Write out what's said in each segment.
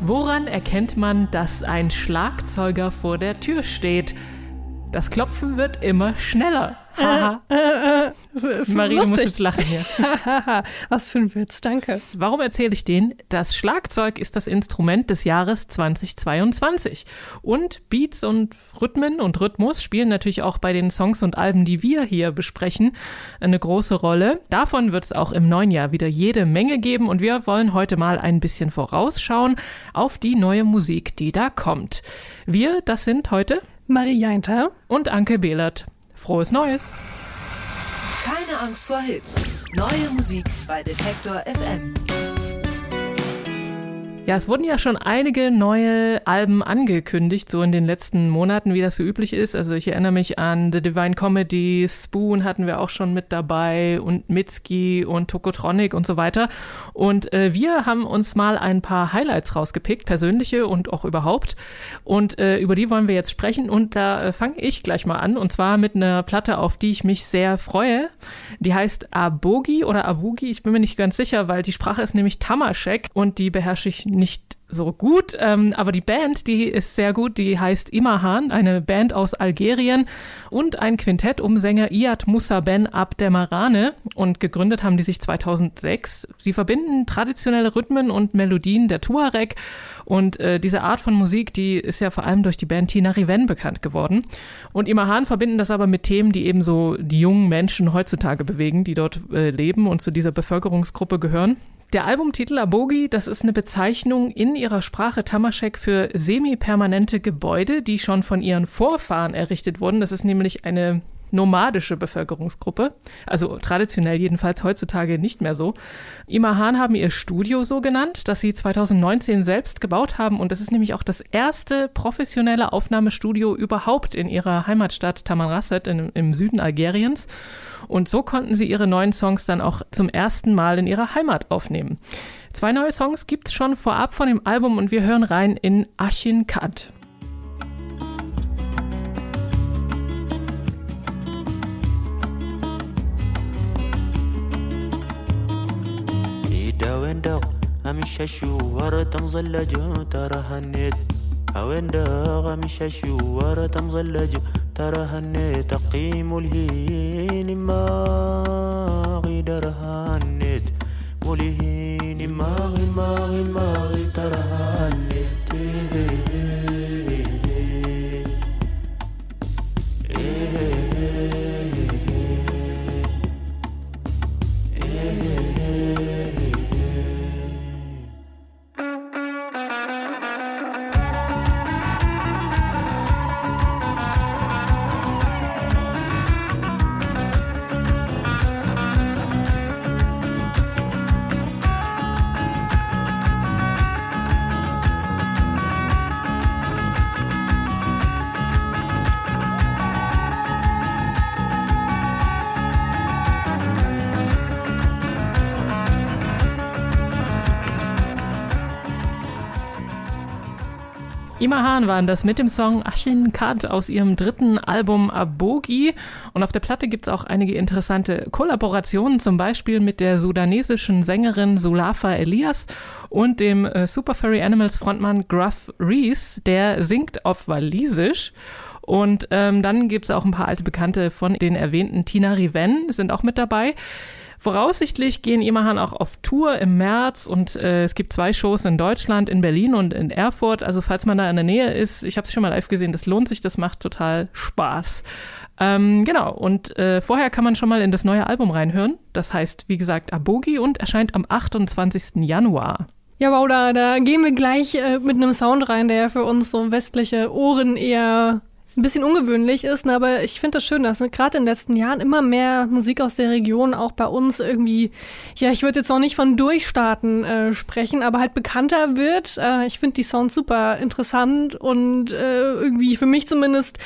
Woran erkennt man, dass ein Schlagzeuger vor der Tür steht? Das Klopfen wird immer schneller. Haha. Äh, äh, Marie, du musst lustig. jetzt lachen hier. Was für ein Witz, danke. Warum erzähle ich den? Das Schlagzeug ist das Instrument des Jahres 2022. Und Beats und Rhythmen und Rhythmus spielen natürlich auch bei den Songs und Alben, die wir hier besprechen, eine große Rolle. Davon wird es auch im neuen Jahr wieder jede Menge geben und wir wollen heute mal ein bisschen vorausschauen auf die neue Musik, die da kommt. Wir, das sind heute Marie Jainter. und Anke Behlert. Frohes Neues! Keine Angst vor Hits. Neue Musik bei Detektor FM. Ja, es wurden ja schon einige neue Alben angekündigt, so in den letzten Monaten, wie das so üblich ist. Also ich erinnere mich an The Divine Comedy, Spoon hatten wir auch schon mit dabei und Mitski und Tokotronic und so weiter. Und äh, wir haben uns mal ein paar Highlights rausgepickt, persönliche und auch überhaupt. Und äh, über die wollen wir jetzt sprechen. Und da äh, fange ich gleich mal an. Und zwar mit einer Platte, auf die ich mich sehr freue. Die heißt Abogi oder Abugi. Ich bin mir nicht ganz sicher, weil die Sprache ist nämlich Tamaschek und die beherrsche ich nicht so gut. Ähm, aber die Band, die ist sehr gut. Die heißt Imahan, eine Band aus Algerien und ein Quintett um Sänger Iyad Musa Ben Abdemarane. Und gegründet haben die sich 2006. Sie verbinden traditionelle Rhythmen und Melodien der Tuareg. Und äh, diese Art von Musik, die ist ja vor allem durch die Band Tina Riven bekannt geworden. Und Imahan verbinden das aber mit Themen, die eben so die jungen Menschen heutzutage bewegen, die dort äh, leben und zu dieser Bevölkerungsgruppe gehören. Der Albumtitel Abogi, das ist eine Bezeichnung in ihrer Sprache Tamaschek für semi-permanente Gebäude, die schon von ihren Vorfahren errichtet wurden. Das ist nämlich eine nomadische Bevölkerungsgruppe, also traditionell jedenfalls heutzutage nicht mehr so. Imahan haben ihr Studio so genannt, das sie 2019 selbst gebaut haben und das ist nämlich auch das erste professionelle Aufnahmestudio überhaupt in ihrer Heimatstadt Tamanrasset im Süden Algeriens und so konnten sie ihre neuen Songs dann auch zum ersten Mal in ihrer Heimat aufnehmen. Zwei neue Songs gibt's schon vorab von dem Album und wir hören rein in Achin Kat. وين داغ امشي الشوارع تمظلج ترى هنيت. وين داغ امشي الشوارع تمظلج ترى هنيت. أقيم الهين ما غير هنيت. والهين ما غي ما غي ما غي Imahan waren das mit dem Song Ashin Kat aus ihrem dritten Album Abogi. Und auf der Platte gibt's auch einige interessante Kollaborationen, zum Beispiel mit der sudanesischen Sängerin Sulafa Elias und dem äh, Super Furry Animals Frontmann Gruff Reese, der singt auf Walisisch. Und ähm, dann gibt's auch ein paar alte Bekannte von den erwähnten Tina Riven, sind auch mit dabei. Voraussichtlich gehen Imahan auch auf Tour im März und äh, es gibt zwei Shows in Deutschland, in Berlin und in Erfurt. Also falls man da in der Nähe ist, ich habe es schon mal live gesehen, das lohnt sich, das macht total Spaß. Ähm, genau, und äh, vorher kann man schon mal in das neue Album reinhören. Das heißt, wie gesagt, Abogi und erscheint am 28. Januar. Ja, wow, da, da gehen wir gleich äh, mit einem Sound rein, der für uns so westliche Ohren eher ein bisschen ungewöhnlich ist, ne, aber ich finde das schön, dass ne, gerade in den letzten Jahren immer mehr Musik aus der Region auch bei uns irgendwie, ja, ich würde jetzt noch nicht von Durchstarten äh, sprechen, aber halt bekannter wird. Äh, ich finde die Sounds super interessant und äh, irgendwie für mich zumindest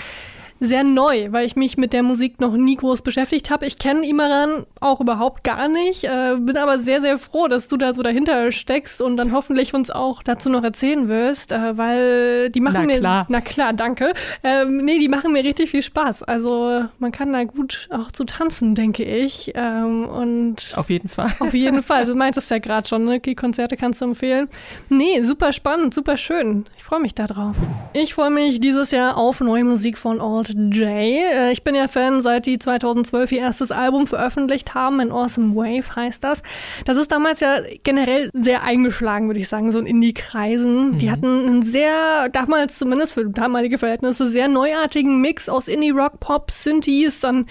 sehr neu, weil ich mich mit der Musik noch nie groß beschäftigt habe. Ich kenne Imaran auch überhaupt gar nicht, äh, bin aber sehr, sehr froh, dass du da so dahinter steckst und dann hoffentlich uns auch dazu noch erzählen wirst, äh, weil die machen na mir... Klar. Na klar, danke. Ähm, nee, die machen mir richtig viel Spaß. Also man kann da gut auch zu tanzen, denke ich. Ähm, und Auf jeden Fall. auf jeden Fall. Du meintest ja gerade schon, ne? Die Konzerte kannst du empfehlen. Nee, super spannend, super schön. Ich freue mich da drauf. Ich freue mich dieses Jahr auf neue Musik von Alt J. Äh, Ich bin ja Fan, seit die 2012 ihr erstes Album veröffentlicht haben. An Awesome Wave heißt das. Das ist damals ja generell sehr eingeschlagen, würde ich sagen, so in Indie-Kreisen. Die hatten einen sehr, damals zumindest für damalige Verhältnisse, sehr neuartigen Mix aus Indie-Rock, Pop, Synthes, dann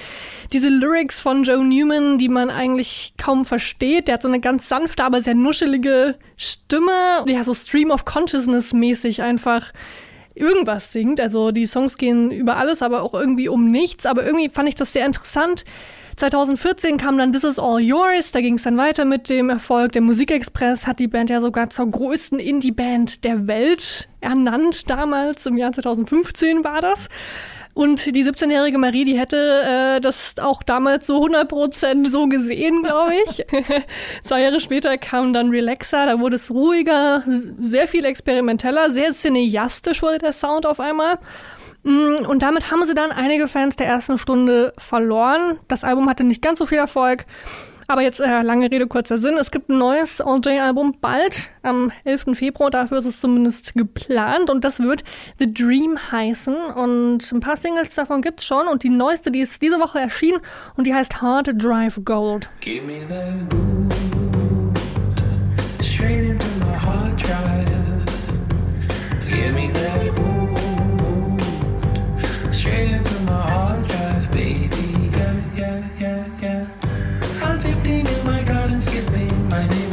diese Lyrics von Joe Newman, die man eigentlich kaum versteht. Der hat so eine ganz sanfte, aber sehr nuschelige Stimme. Ja, so Stream of Consciousness mäßig einfach irgendwas singt. Also die Songs gehen über alles, aber auch irgendwie um nichts. Aber irgendwie fand ich das sehr interessant. 2014 kam dann This Is All Yours, da ging es dann weiter mit dem Erfolg. Der Musikexpress hat die Band ja sogar zur größten Indie-Band der Welt ernannt, damals im Jahr 2015 war das. Und die 17-jährige Marie, die hätte äh, das auch damals so 100% so gesehen, glaube ich. Zwei Jahre später kam dann Relaxer, da wurde es ruhiger, sehr viel experimenteller, sehr cineastisch wurde der Sound auf einmal. Mm, Und damit haben sie dann einige Fans der ersten Stunde verloren. Das Album hatte nicht ganz so viel Erfolg. Aber jetzt äh, lange Rede, kurzer Sinn. Es gibt ein neues All-J-Album bald, am 11. Februar. Dafür ist es zumindest geplant. Und das wird The Dream heißen. Und ein paar Singles davon gibt's schon. Und die neueste, die ist diese Woche erschienen. Und die heißt Hard Drive Gold. Give me that groove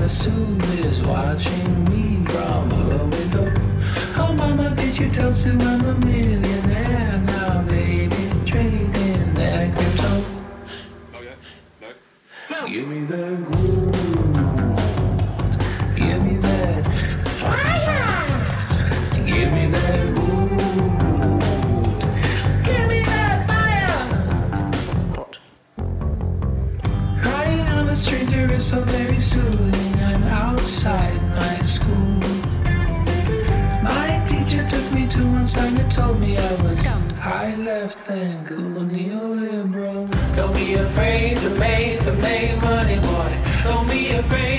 Sue is watching me from her window. Oh, mama, did you tell Sue I'm a millionaire now, baby? Trading that crypto. Oh, yeah? No. Give me that told me I was high left and cool neoliberal. Don't be afraid to make to make money, boy. Don't be afraid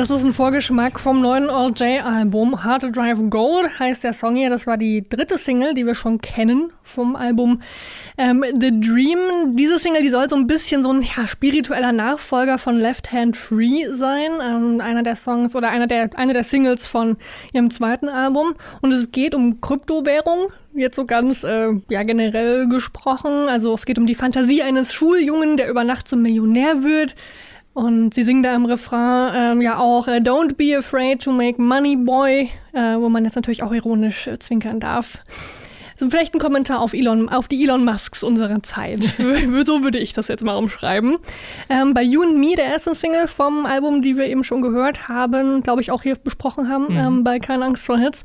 Das ist ein Vorgeschmack vom neuen All-J-Album. Hard to Drive Gold heißt der Song hier. Das war die dritte Single, die wir schon kennen vom Album ähm, The Dream. Diese Single, die soll so ein bisschen so ein ja, spiritueller Nachfolger von Left Hand Free sein. Ähm, einer der Songs oder einer der, eine der Singles von ihrem zweiten Album. Und es geht um Kryptowährung. Jetzt so ganz äh, ja, generell gesprochen. Also es geht um die Fantasie eines Schuljungen, der über Nacht zum Millionär wird. Und sie singen da im Refrain ähm, ja auch äh, Don't be afraid to make money, boy, äh, wo man jetzt natürlich auch ironisch äh, zwinkern darf. So, vielleicht ein Kommentar auf, Elon, auf die Elon Musks unserer Zeit. so würde ich das jetzt mal umschreiben. Ähm, bei You and Me, der ersten Single vom Album, die wir eben schon gehört haben, glaube ich auch hier besprochen haben, ähm, bei Keine Angst vor Hits,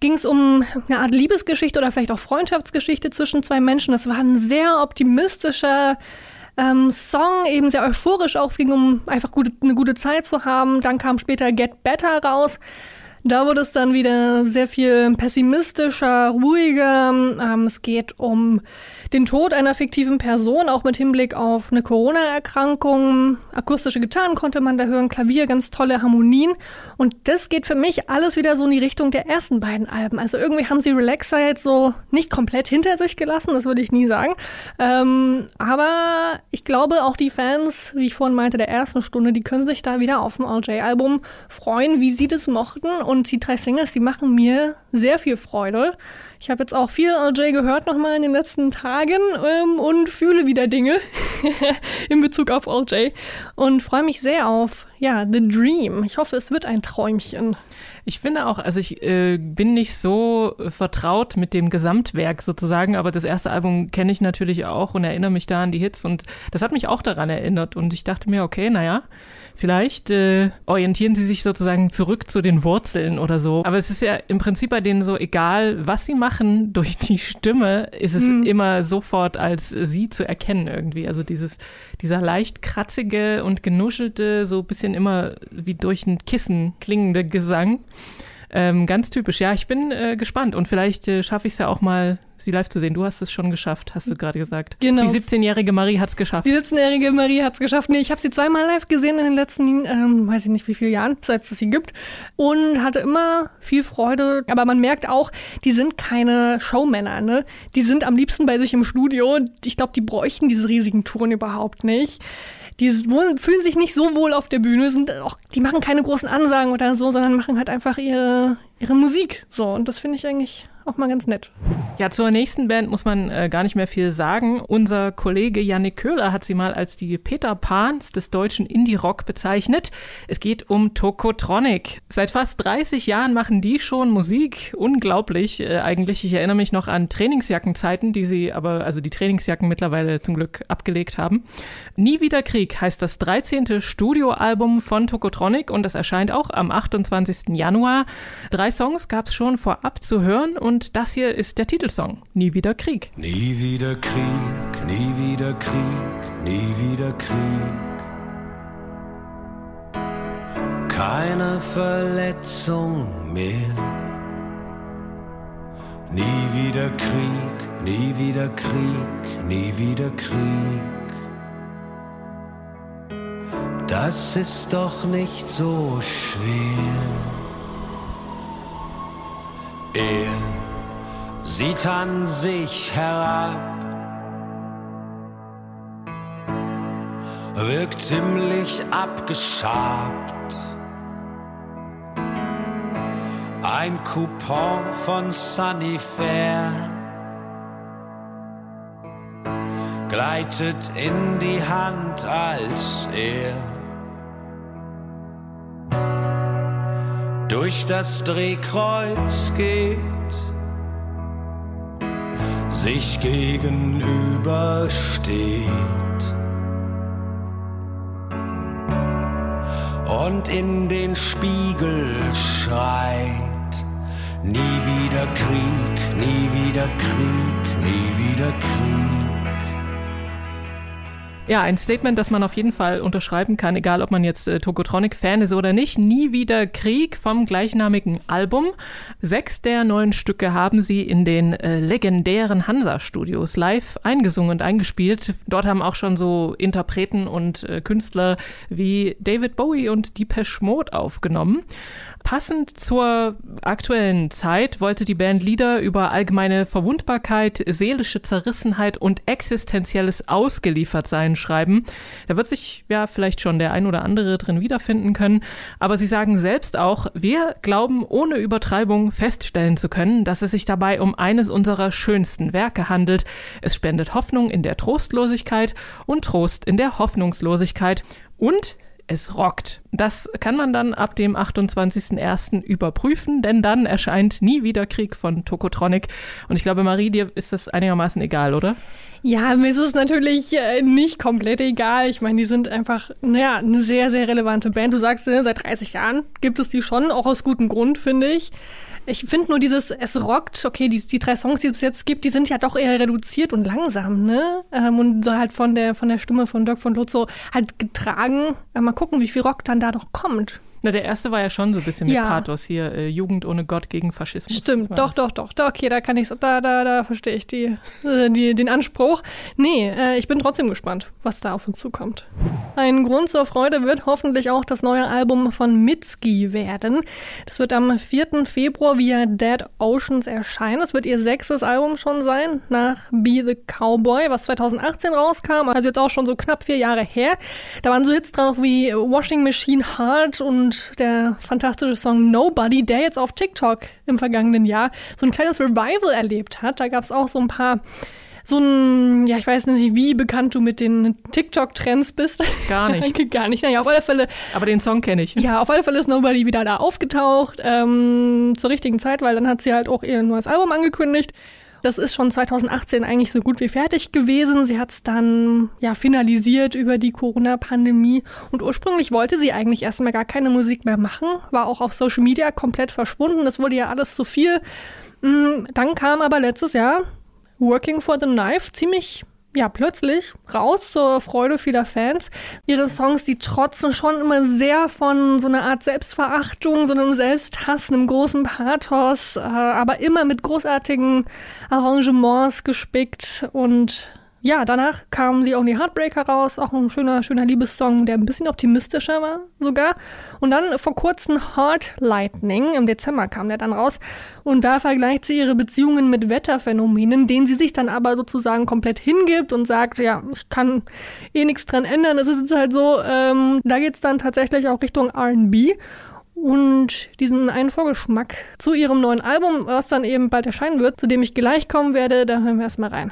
ging es um eine Art Liebesgeschichte oder vielleicht auch Freundschaftsgeschichte zwischen zwei Menschen. Das war ein sehr optimistischer ähm, Song, eben sehr euphorisch auch. Es ging um einfach gute, eine gute Zeit zu haben. Dann kam später Get Better raus. Da wurde es dann wieder sehr viel pessimistischer, ruhiger. Ähm, es geht um den Tod einer fiktiven Person, auch mit Hinblick auf eine Corona-Erkrankung. Akustische Gitarren konnte man da hören, Klavier, ganz tolle Harmonien. Und das geht für mich alles wieder so in die Richtung der ersten beiden Alben. Also irgendwie haben sie Relaxer jetzt so nicht komplett hinter sich gelassen, das würde ich nie sagen. Ähm, aber ich glaube, auch die Fans, wie ich vorhin meinte, der ersten Stunde, die können sich da wieder auf dem RJ-Album freuen, wie sie das mochten. Und die drei Singles, die machen mir sehr viel Freude. Ich habe jetzt auch viel RJ gehört nochmal in den letzten Tagen ähm, und fühle wieder Dinge in Bezug auf RJ und freue mich sehr auf, ja, The Dream. Ich hoffe, es wird ein Träumchen. Ich finde auch, also ich äh, bin nicht so vertraut mit dem Gesamtwerk sozusagen, aber das erste Album kenne ich natürlich auch und erinnere mich da an die Hits und das hat mich auch daran erinnert und ich dachte mir, okay, naja, Vielleicht äh, orientieren sie sich sozusagen zurück zu den Wurzeln oder so. Aber es ist ja im Prinzip bei denen so, egal was sie machen, durch die Stimme ist es mhm. immer sofort als sie zu erkennen irgendwie. Also dieses, dieser leicht kratzige und genuschelte, so ein bisschen immer wie durch ein Kissen klingende Gesang. Ähm, ganz typisch. Ja, ich bin äh, gespannt und vielleicht äh, schaffe ich es ja auch mal, sie live zu sehen. Du hast es schon geschafft, hast du gerade gesagt. Genau. Die 17-jährige Marie hat es geschafft. Die 17-jährige Marie hat es geschafft. Nee, ich habe sie zweimal live gesehen in den letzten, ähm, weiß ich nicht wie viele Jahren, seit es sie gibt. Und hatte immer viel Freude. Aber man merkt auch, die sind keine Showmänner, ne? Die sind am liebsten bei sich im Studio. Ich glaube, die bräuchten diese riesigen Touren überhaupt nicht die fühlen sich nicht so wohl auf der Bühne, sind auch, die machen keine großen Ansagen oder so, sondern machen halt einfach ihre, ihre Musik. So, und das finde ich eigentlich auch mal ganz nett. Ja, zur nächsten Band muss man äh, gar nicht mehr viel sagen. Unser Kollege Yannick Köhler hat sie mal als die Peter Pans des deutschen Indie-Rock bezeichnet. Es geht um Tokotronic. Seit fast 30 Jahren machen die schon Musik. Unglaublich äh, eigentlich. Ich erinnere mich noch an Trainingsjackenzeiten, die sie aber, also die Trainingsjacken mittlerweile zum Glück abgelegt haben. Nie wieder Krieg heißt das 13. Studioalbum von Tokotronic und das erscheint auch am 28. Januar. Drei Songs gab es schon vorab zu hören und das hier ist der Titelsong, Nie wieder Krieg. Nie wieder Krieg, nie wieder Krieg, nie wieder Krieg. Keine Verletzung mehr. Nie wieder Krieg, nie wieder Krieg, nie wieder Krieg. Das ist doch nicht so schwer. Er sieht an sich herab, wirkt ziemlich abgeschabt. Ein Coupon von Sunny Fair gleitet in die Hand, als er durch das Drehkreuz geht sich gegenübersteht und in den Spiegel schreit, nie wieder Krieg, nie wieder Krieg, nie wieder Krieg. Ja, ein Statement, das man auf jeden Fall unterschreiben kann, egal ob man jetzt äh, Tokotronic-Fan ist oder nicht. Nie wieder Krieg vom gleichnamigen Album. Sechs der neun Stücke haben sie in den äh, legendären Hansa-Studios live eingesungen und eingespielt. Dort haben auch schon so Interpreten und äh, Künstler wie David Bowie und Depeche Mode aufgenommen. Passend zur aktuellen Zeit wollte die Band Lieder über allgemeine Verwundbarkeit, seelische Zerrissenheit und existenzielles Ausgeliefertsein schreiben. Da wird sich ja vielleicht schon der ein oder andere drin wiederfinden können. Aber sie sagen selbst auch, wir glauben ohne Übertreibung feststellen zu können, dass es sich dabei um eines unserer schönsten Werke handelt. Es spendet Hoffnung in der Trostlosigkeit und Trost in der Hoffnungslosigkeit. Und es rockt. Das kann man dann ab dem 28.01. überprüfen, denn dann erscheint nie wieder Krieg von Tokotronic. Und ich glaube, Marie, dir ist das einigermaßen egal, oder? Ja, mir ist es natürlich äh, nicht komplett egal. Ich meine, die sind einfach, naja, eine sehr, sehr relevante Band. Du sagst, äh, seit 30 Jahren gibt es die schon, auch aus gutem Grund, finde ich. Ich finde nur dieses, es rockt, okay, die, die drei Songs, die es bis jetzt gibt, die sind ja doch eher reduziert und langsam, ne? Ähm, und so halt von der, von der Stimme von Dirk von Lutzow halt getragen. Mal gucken, wie viel Rock dann da noch kommt. Na, der erste war ja schon so ein bisschen mit ja. Pathos hier, äh, Jugend ohne Gott gegen Faschismus. Stimmt, doch, doch, doch, doch, okay, da kann ich da, da, da verstehe ich die, äh, die, den Anspruch. Nee, äh, ich bin trotzdem gespannt, was da auf uns zukommt. Ein Grund zur Freude wird hoffentlich auch das neue Album von Mitski werden. Das wird am 4. Februar via Dead Oceans erscheinen. Das wird ihr sechstes Album schon sein, nach Be the Cowboy, was 2018 rauskam, also jetzt auch schon so knapp vier Jahre her. Da waren so Hits drauf wie Washing Machine Heart und und der fantastische Song Nobody, der jetzt auf TikTok im vergangenen Jahr so ein kleines Revival erlebt hat. Da gab es auch so ein paar so ein, ja, ich weiß nicht, wie bekannt du mit den TikTok-Trends bist. Gar nicht. Gar nicht. Naja, auf alle Fälle. Aber den Song kenne ich. Ja, auf alle Fälle ist Nobody wieder da aufgetaucht, ähm, zur richtigen Zeit, weil dann hat sie halt auch ihr neues Album angekündigt. Das ist schon 2018 eigentlich so gut wie fertig gewesen. Sie hat es dann ja finalisiert über die Corona-Pandemie. Und ursprünglich wollte sie eigentlich erstmal gar keine Musik mehr machen, war auch auf Social Media komplett verschwunden. Das wurde ja alles zu viel. Mm, dann kam aber letztes Jahr Working for the Knife ziemlich ja, plötzlich raus zur Freude vieler Fans. Ihre Songs, die trotzen schon immer sehr von so einer Art Selbstverachtung, so einem Selbsthass, einem großen Pathos, äh, aber immer mit großartigen Arrangements gespickt und ja, danach kam The Only Heartbreaker raus, auch ein schöner, schöner Liebessong, der ein bisschen optimistischer war sogar. Und dann vor kurzem Heart Lightning, im Dezember kam der dann raus. Und da vergleicht sie ihre Beziehungen mit Wetterphänomenen, denen sie sich dann aber sozusagen komplett hingibt und sagt, ja, ich kann eh nichts dran ändern. Es ist halt so, ähm, da geht's dann tatsächlich auch Richtung RB. Und diesen einen Vorgeschmack zu ihrem neuen Album, was dann eben bald erscheinen wird, zu dem ich gleich kommen werde, da hören wir erstmal rein.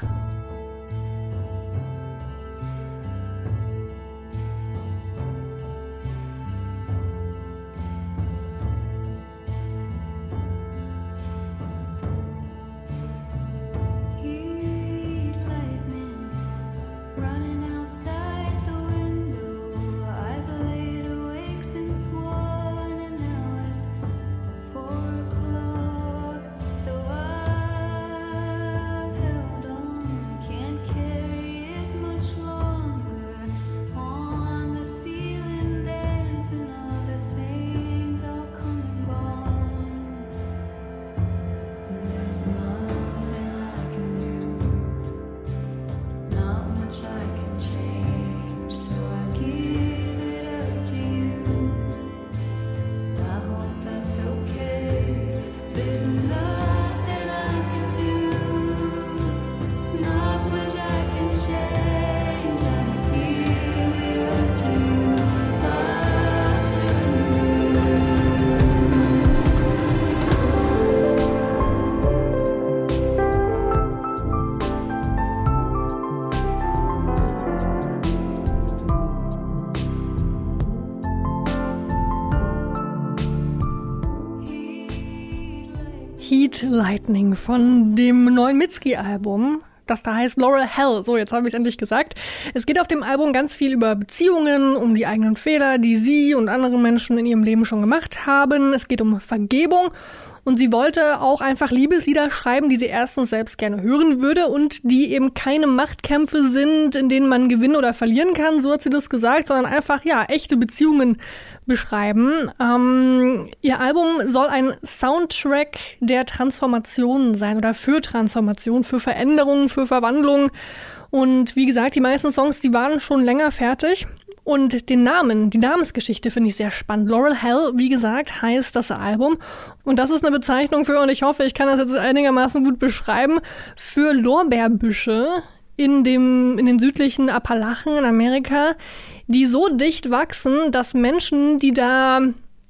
Lightning von dem neuen Mitski-Album. Das da heißt Laurel Hell. So, jetzt habe ich es endlich gesagt. Es geht auf dem Album ganz viel über Beziehungen, um die eigenen Fehler, die sie und andere Menschen in ihrem Leben schon gemacht haben. Es geht um Vergebung. Und sie wollte auch einfach Liebeslieder schreiben, die sie erstens selbst gerne hören würde und die eben keine Machtkämpfe sind, in denen man gewinnen oder verlieren kann, so hat sie das gesagt, sondern einfach, ja, echte Beziehungen beschreiben. Ähm, ihr Album soll ein Soundtrack der Transformation sein oder für Transformation, für Veränderungen, für Verwandlung. Und wie gesagt, die meisten Songs, die waren schon länger fertig. Und den Namen, die Namensgeschichte finde ich sehr spannend. Laurel Hell, wie gesagt, heißt das Album. Und das ist eine Bezeichnung für, und ich hoffe, ich kann das jetzt einigermaßen gut beschreiben, für Lorbeerbüsche in, dem, in den südlichen Appalachen in Amerika, die so dicht wachsen, dass Menschen, die da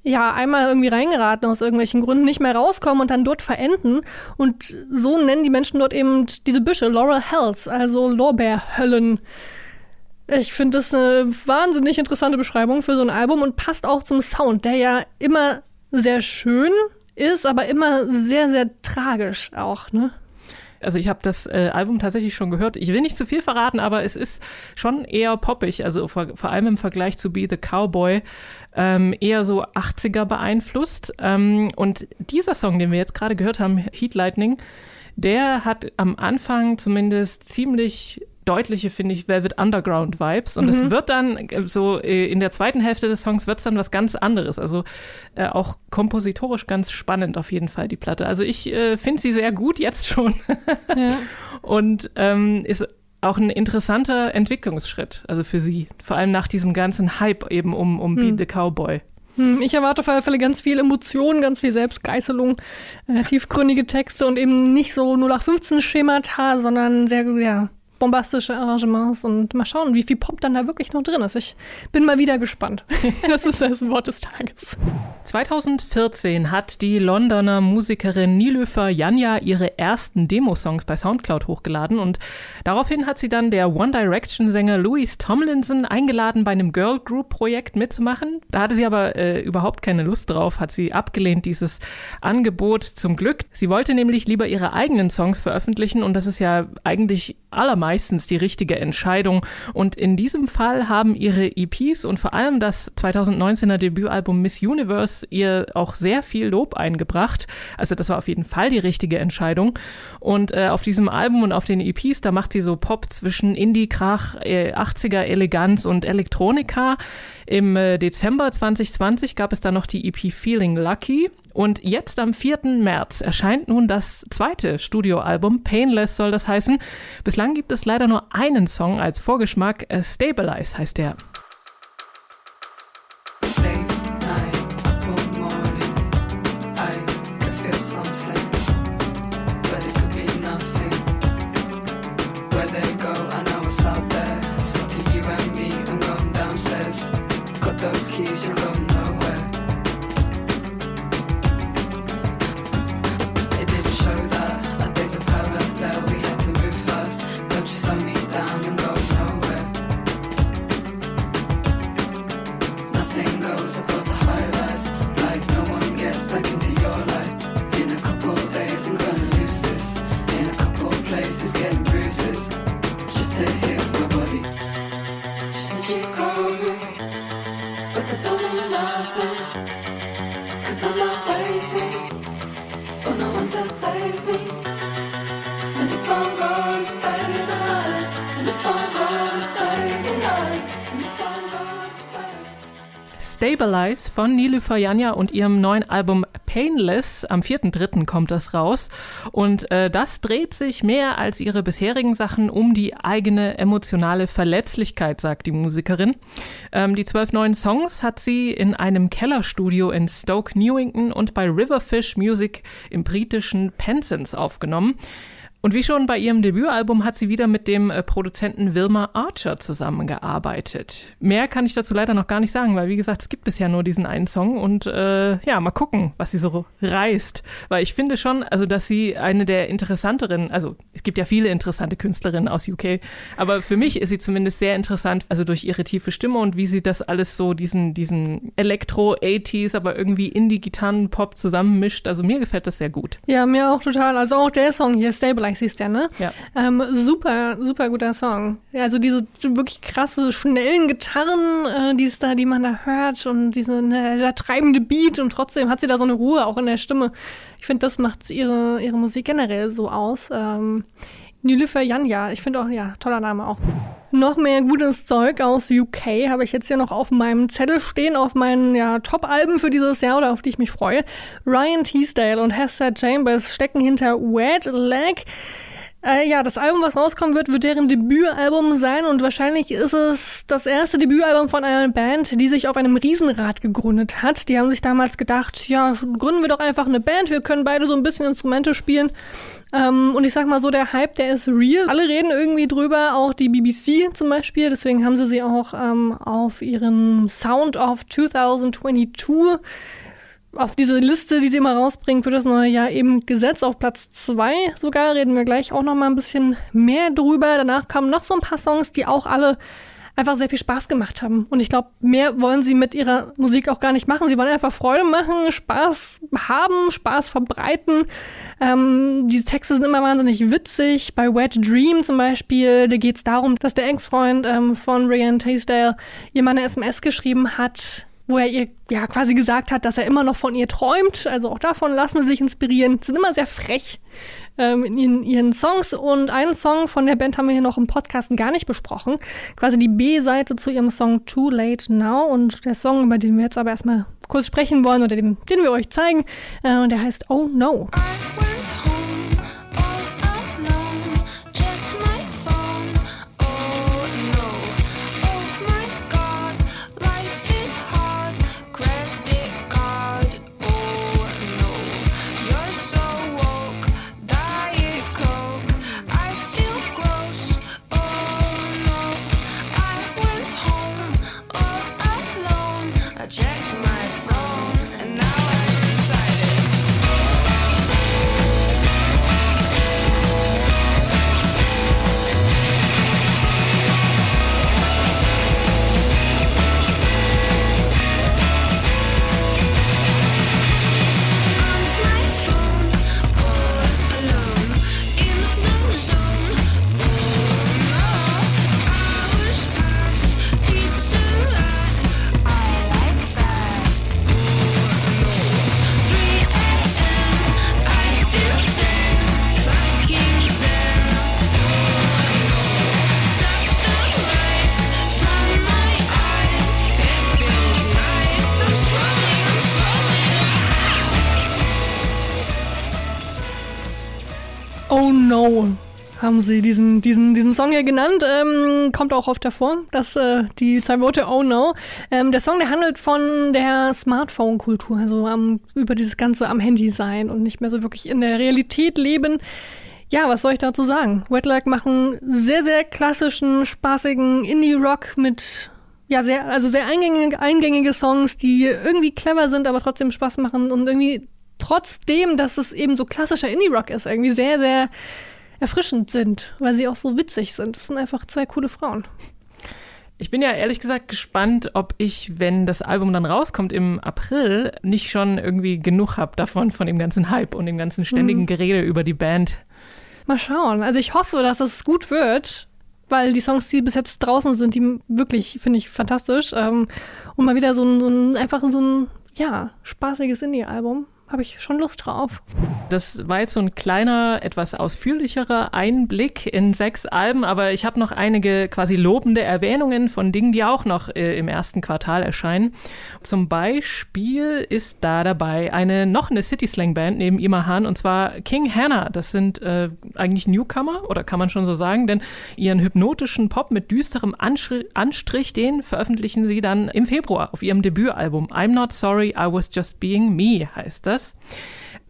ja einmal irgendwie reingeraten aus irgendwelchen Gründen, nicht mehr rauskommen und dann dort verenden. Und so nennen die Menschen dort eben diese Büsche Laurel Hells, also Lorbeerhöllen. Ich finde das eine wahnsinnig interessante Beschreibung für so ein Album und passt auch zum Sound, der ja immer sehr schön ist, aber immer sehr, sehr tragisch auch, ne? Also ich habe das äh, Album tatsächlich schon gehört. Ich will nicht zu viel verraten, aber es ist schon eher poppig, also vor, vor allem im Vergleich zu Be the Cowboy, ähm, eher so 80er beeinflusst. Ähm, und dieser Song, den wir jetzt gerade gehört haben, Heat Lightning, der hat am Anfang zumindest ziemlich deutliche, finde ich, Velvet Underground Vibes. Und es wird dann äh, so äh, in der zweiten Hälfte des Songs wird es dann was ganz anderes. Also äh, auch kompositorisch ganz spannend auf jeden Fall die Platte. Also ich äh, finde sie sehr gut jetzt schon. Ja. Und ähm, ist auch ein interessanter Entwicklungsschritt, also für sie. Vor allem nach diesem ganzen Hype eben um, um Beat the Cowboy. Hm, Ich erwarte auf alle Fälle ganz viel Emotion, ganz viel Selbstgeißelung, äh, tiefgründige Texte und eben nicht so nur nach 15 Schemata, sondern sehr, ja, bombastische Arrangements und mal schauen, wie viel Pop dann da wirklich noch drin ist. Ich bin mal wieder gespannt. das ist das Wort des Tages. 2014 hat die Londoner Musikerin Nilüfer Janja ihre ersten Demosongs bei Soundcloud hochgeladen und daraufhin hat sie dann der One Direction Sänger Louis Tomlinson eingeladen, bei einem Girl Group Projekt mitzumachen. Da hatte sie aber äh, überhaupt keine Lust drauf, hat sie abgelehnt, dieses Angebot zum Glück. Sie wollte nämlich lieber ihre eigenen Songs veröffentlichen und das ist ja eigentlich allermeistens die richtige Entscheidung. Und in diesem Fall haben ihre EPs und vor allem das 2019er Debütalbum Miss Universe ihr auch sehr viel Lob eingebracht. Also das war auf jeden Fall die richtige Entscheidung. Und äh, auf diesem Album und auf den EPs, da macht sie so Pop zwischen Indie, Krach, äh, 80er Eleganz und Elektronika. Im äh, Dezember 2020 gab es dann noch die EP Feeling Lucky. Und jetzt am 4. März erscheint nun das zweite Studioalbum, Painless soll das heißen. Bislang gibt es leider nur einen Song als Vorgeschmack, äh, Stabilize heißt der. Late night, stabilize. Von Nilüfer Janja und ihrem neuen Album Painless. Am 4.3. kommt das raus. Und äh, das dreht sich mehr als ihre bisherigen Sachen um die eigene emotionale Verletzlichkeit, sagt die Musikerin. Ähm, die zwölf neuen Songs hat sie in einem Kellerstudio in Stoke Newington und bei Riverfish Music im britischen Penzance aufgenommen. Und wie schon bei ihrem Debütalbum hat sie wieder mit dem äh, Produzenten Wilma Archer zusammengearbeitet. Mehr kann ich dazu leider noch gar nicht sagen, weil wie gesagt, es gibt bisher nur diesen einen Song und äh, ja, mal gucken, was sie so reißt. Weil ich finde schon, also dass sie eine der interessanteren, also es gibt ja viele interessante Künstlerinnen aus UK, aber für mich ist sie zumindest sehr interessant, also durch ihre tiefe Stimme und wie sie das alles so, diesen, diesen Elektro-80s, aber irgendwie Indie-Gitarren-Pop zusammenmischt. Also mir gefällt das sehr gut. Ja, mir auch total. Also auch der Song hier, Stabilize hieß der, ne? Ja. Ähm, super, super guter Song. Ja, also diese wirklich krasse, schnellen Gitarren, äh, die da, die man da hört und diese, ne, treibende Beat und trotzdem hat sie da so eine Ruhe auch in der Stimme. Ich finde, das macht ihre, ihre Musik generell so aus. Ähm, Nilüfer Janja, ich finde auch, ja, toller Name auch. Noch mehr gutes Zeug aus UK habe ich jetzt hier noch auf meinem Zettel stehen, auf meinen ja, Top-Alben für dieses Jahr oder auf die ich mich freue. Ryan Teasdale und Hester Chambers stecken hinter Wet Leg. Äh, ja, das Album, was rauskommen wird, wird deren Debütalbum sein und wahrscheinlich ist es das erste Debütalbum von einer Band, die sich auf einem Riesenrad gegründet hat. Die haben sich damals gedacht, ja, gründen wir doch einfach eine Band, wir können beide so ein bisschen Instrumente spielen. Ähm, und ich sag mal so, der Hype, der ist real. Alle reden irgendwie drüber, auch die BBC zum Beispiel. Deswegen haben sie sie auch ähm, auf ihren Sound of 2022 auf diese Liste, die sie immer rausbringen für das neue Jahr, eben gesetzt auf Platz zwei sogar. Reden wir gleich auch noch mal ein bisschen mehr drüber. Danach kamen noch so ein paar Songs, die auch alle einfach sehr viel Spaß gemacht haben. Und ich glaube, mehr wollen sie mit ihrer Musik auch gar nicht machen. Sie wollen einfach Freude machen, Spaß haben, Spaß verbreiten. Ähm, diese Texte sind immer wahnsinnig witzig. Bei Wet Dream zum Beispiel, da geht es darum, dass der Ex-Freund ähm, von Ryan Taysdale ihr mal eine SMS geschrieben hat, wo er ihr ja quasi gesagt hat, dass er immer noch von ihr träumt. Also auch davon lassen sie sich inspirieren. Sind immer sehr frech ähm, in ihren, Songs. Und einen Song von der Band haben wir hier noch im Podcast gar nicht besprochen. Quasi die B-Seite zu ihrem Song Too Late Now. Und der Song, über den wir jetzt aber erstmal kurz sprechen wollen oder den, den wir euch zeigen, äh, der heißt Oh No. I went home haben sie diesen, diesen, diesen Song hier genannt. Ähm, kommt auch oft davor, dass äh, die zwei Worte Oh no. Ähm, der Song, der handelt von der Smartphone-Kultur, also am, über dieses Ganze am Handy sein und nicht mehr so wirklich in der Realität leben. Ja, was soll ich dazu sagen? Wetlag machen sehr, sehr klassischen, spaßigen Indie-Rock mit ja, sehr, also sehr eingängige, eingängige Songs, die irgendwie clever sind, aber trotzdem Spaß machen und irgendwie trotzdem, dass es eben so klassischer Indie-Rock ist, irgendwie sehr, sehr erfrischend sind, weil sie auch so witzig sind. Das sind einfach zwei coole Frauen. Ich bin ja ehrlich gesagt gespannt, ob ich, wenn das Album dann rauskommt im April, nicht schon irgendwie genug habe davon, von dem ganzen Hype und dem ganzen ständigen Gerede über die Band. Mal schauen. Also ich hoffe, dass es gut wird, weil die Songs, die bis jetzt draußen sind, die wirklich, finde ich, fantastisch. Ähm, und mal wieder so ein, so ein einfach so ein, ja, spaßiges Indie-Album. Habe ich schon Lust drauf. Das war jetzt so ein kleiner, etwas ausführlicherer Einblick in sechs Alben, aber ich habe noch einige quasi lobende Erwähnungen von Dingen, die auch noch äh, im ersten Quartal erscheinen. Zum Beispiel ist da dabei eine noch eine City Slang Band neben Imahan und zwar King Hannah. Das sind äh, eigentlich Newcomer oder kann man schon so sagen, denn ihren hypnotischen Pop mit düsterem Anschri Anstrich, den veröffentlichen sie dann im Februar auf ihrem Debütalbum I'm Not Sorry, I Was Just Being Me heißt das.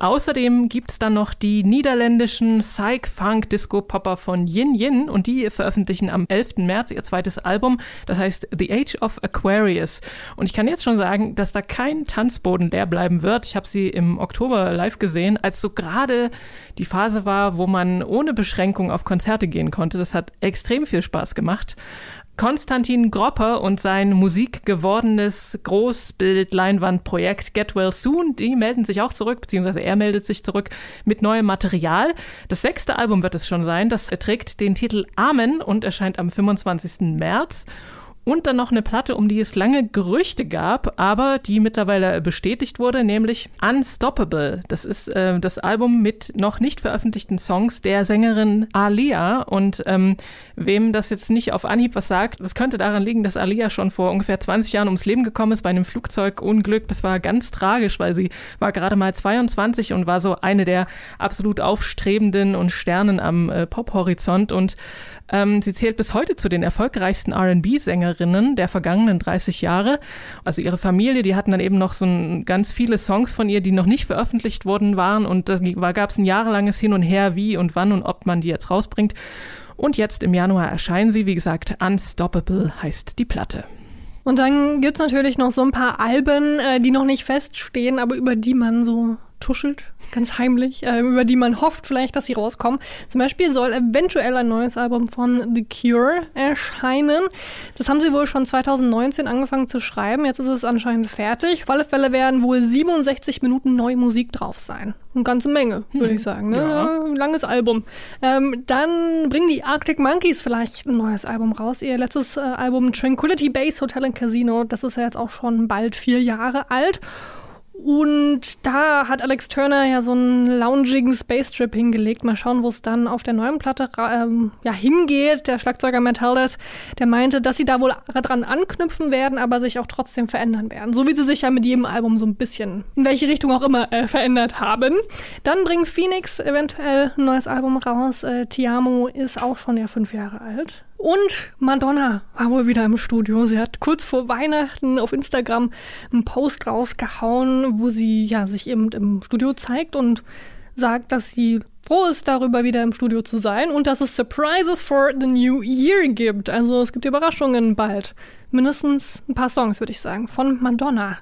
Außerdem gibt's dann noch die niederländischen Psych-Funk-Disco-Popper von Yin Yin und die veröffentlichen am 11. März ihr zweites Album, das heißt The Age of Aquarius. Und ich kann jetzt schon sagen, dass da kein Tanzboden leer bleiben wird. Ich habe sie im Oktober live gesehen, als so gerade die Phase war, wo man ohne Beschränkung auf Konzerte gehen konnte. Das hat extrem viel Spaß gemacht. Konstantin Gropper und sein musikgewordenes Großbild-Leinwandprojekt Get Well Soon, die melden sich auch zurück, beziehungsweise er meldet sich zurück mit neuem Material. Das sechste Album wird es schon sein. Das trägt den Titel Amen und erscheint am 25. März. Und dann noch eine Platte, um die es lange Gerüchte gab, aber die mittlerweile bestätigt wurde, nämlich Unstoppable. Das ist äh, das Album mit noch nicht veröffentlichten Songs der Sängerin Alia. Und ähm, wem das jetzt nicht auf Anhieb was sagt, das könnte daran liegen, dass Alia schon vor ungefähr 20 Jahren ums Leben gekommen ist bei einem Flugzeugunglück. Das war ganz tragisch, weil sie war gerade mal 22 und war so eine der absolut aufstrebenden und Sternen am äh, Pophorizont. Und ähm, sie zählt bis heute zu den erfolgreichsten RB-Sängerinnen der vergangenen 30 Jahre. Also ihre Familie, die hatten dann eben noch so ein, ganz viele Songs von ihr, die noch nicht veröffentlicht worden waren. Und da gab es ein jahrelanges Hin und Her, wie und wann und ob man die jetzt rausbringt. Und jetzt im Januar erscheinen sie, wie gesagt, Unstoppable heißt die Platte. Und dann gibt's natürlich noch so ein paar Alben, äh, die noch nicht feststehen, aber über die man so tuschelt, ganz heimlich, äh, über die man hofft vielleicht, dass sie rauskommen. Zum Beispiel soll eventuell ein neues Album von The Cure erscheinen. Das haben sie wohl schon 2019 angefangen zu schreiben. Jetzt ist es anscheinend fertig. Auf alle Fälle werden wohl 67 Minuten neue Musik drauf sein. Eine ganze Menge, würde ich sagen. Ne? Ja. Ein langes Album. Ähm, dann bringen die Arctic Monkeys vielleicht ein neues Album raus. Ihr letztes äh, Album Tranquility Base Hotel and Casino, das ist ja jetzt auch schon bald vier Jahre alt. Und da hat Alex Turner ja so einen loungigen Space Trip hingelegt. Mal schauen, wo es dann auf der neuen Platte ähm, ja, hingeht. Der Schlagzeuger Matt Helders, der meinte, dass sie da wohl dran anknüpfen werden, aber sich auch trotzdem verändern werden. So wie sie sich ja mit jedem Album so ein bisschen, in welche Richtung auch immer, äh, verändert haben. Dann bringt Phoenix eventuell ein neues Album raus. Äh, Tiamo ist auch schon ja fünf Jahre alt. Und Madonna war wohl wieder im Studio. Sie hat kurz vor Weihnachten auf Instagram einen Post rausgehauen, wo sie ja sich eben im Studio zeigt und sagt, dass sie froh ist, darüber wieder im Studio zu sein und dass es Surprises for the New Year gibt. Also es gibt Überraschungen bald. Mindestens ein paar Songs, würde ich sagen, von Madonna.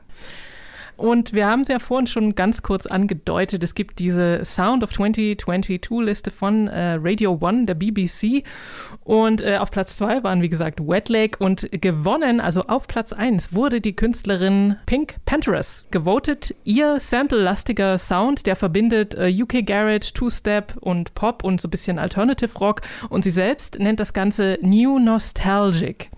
Und wir haben es ja vorhin schon ganz kurz angedeutet, es gibt diese Sound of 2022-Liste von äh, Radio One, der BBC. Und äh, auf Platz zwei waren, wie gesagt, Wet Lake. Und gewonnen, also auf Platz eins wurde die Künstlerin Pink Panthers gewotet. Ihr sample-lastiger Sound, der verbindet äh, UK Garage, Two-Step und Pop und so ein bisschen Alternative Rock. Und sie selbst nennt das Ganze New Nostalgic.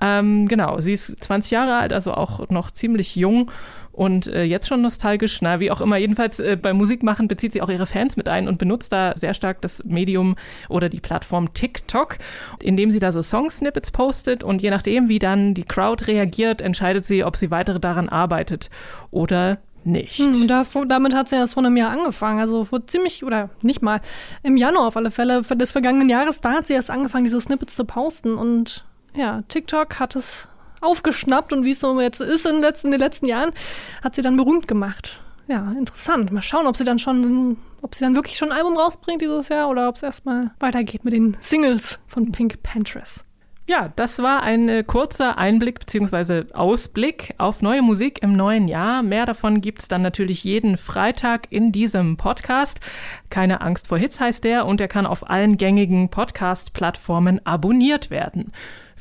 Ähm, genau, sie ist 20 Jahre alt, also auch noch ziemlich jung und äh, jetzt schon nostalgisch, na, wie auch immer. Jedenfalls äh, beim Musikmachen bezieht sie auch ihre Fans mit ein und benutzt da sehr stark das Medium oder die Plattform TikTok, indem sie da so Song-Snippets postet und je nachdem, wie dann die Crowd reagiert, entscheidet sie, ob sie weitere daran arbeitet oder nicht. Hm, davor, damit hat sie ja vor einem Jahr angefangen. Also vor ziemlich, oder nicht mal, im Januar auf alle Fälle des vergangenen Jahres, da hat sie erst angefangen, diese Snippets zu posten. Und ja, TikTok hat es aufgeschnappt und wie es so jetzt ist in den letzten, in den letzten Jahren, hat sie dann berühmt gemacht. Ja, interessant. Mal schauen, ob sie dann schon, ob sie dann wirklich schon ein Album rausbringt dieses Jahr oder ob es erstmal weitergeht mit den Singles von Pink Panthers. Ja, das war ein äh, kurzer Einblick bzw. Ausblick auf neue Musik im neuen Jahr. Mehr davon gibt's dann natürlich jeden Freitag in diesem Podcast. Keine Angst vor Hits heißt der und er kann auf allen gängigen Podcast-Plattformen abonniert werden.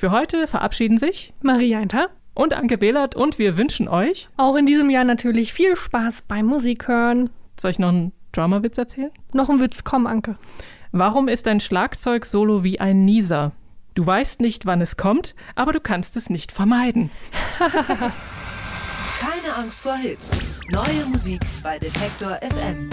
Für heute verabschieden sich Maria Einter. und Anke Behlert und wir wünschen euch, Auch in diesem Jahr natürlich viel Spaß beim Musik hören. soll ich noch einen Dramawitz erzählen? Noch ein Witz, komm, Anke. Warum ist ein Schlagzeug-Solo wie ein Nieser? Du weißt nicht, wann es kommt, aber du kannst es nicht vermeiden. Keine Angst vor Hits. Neue Musik bei Detektor FM.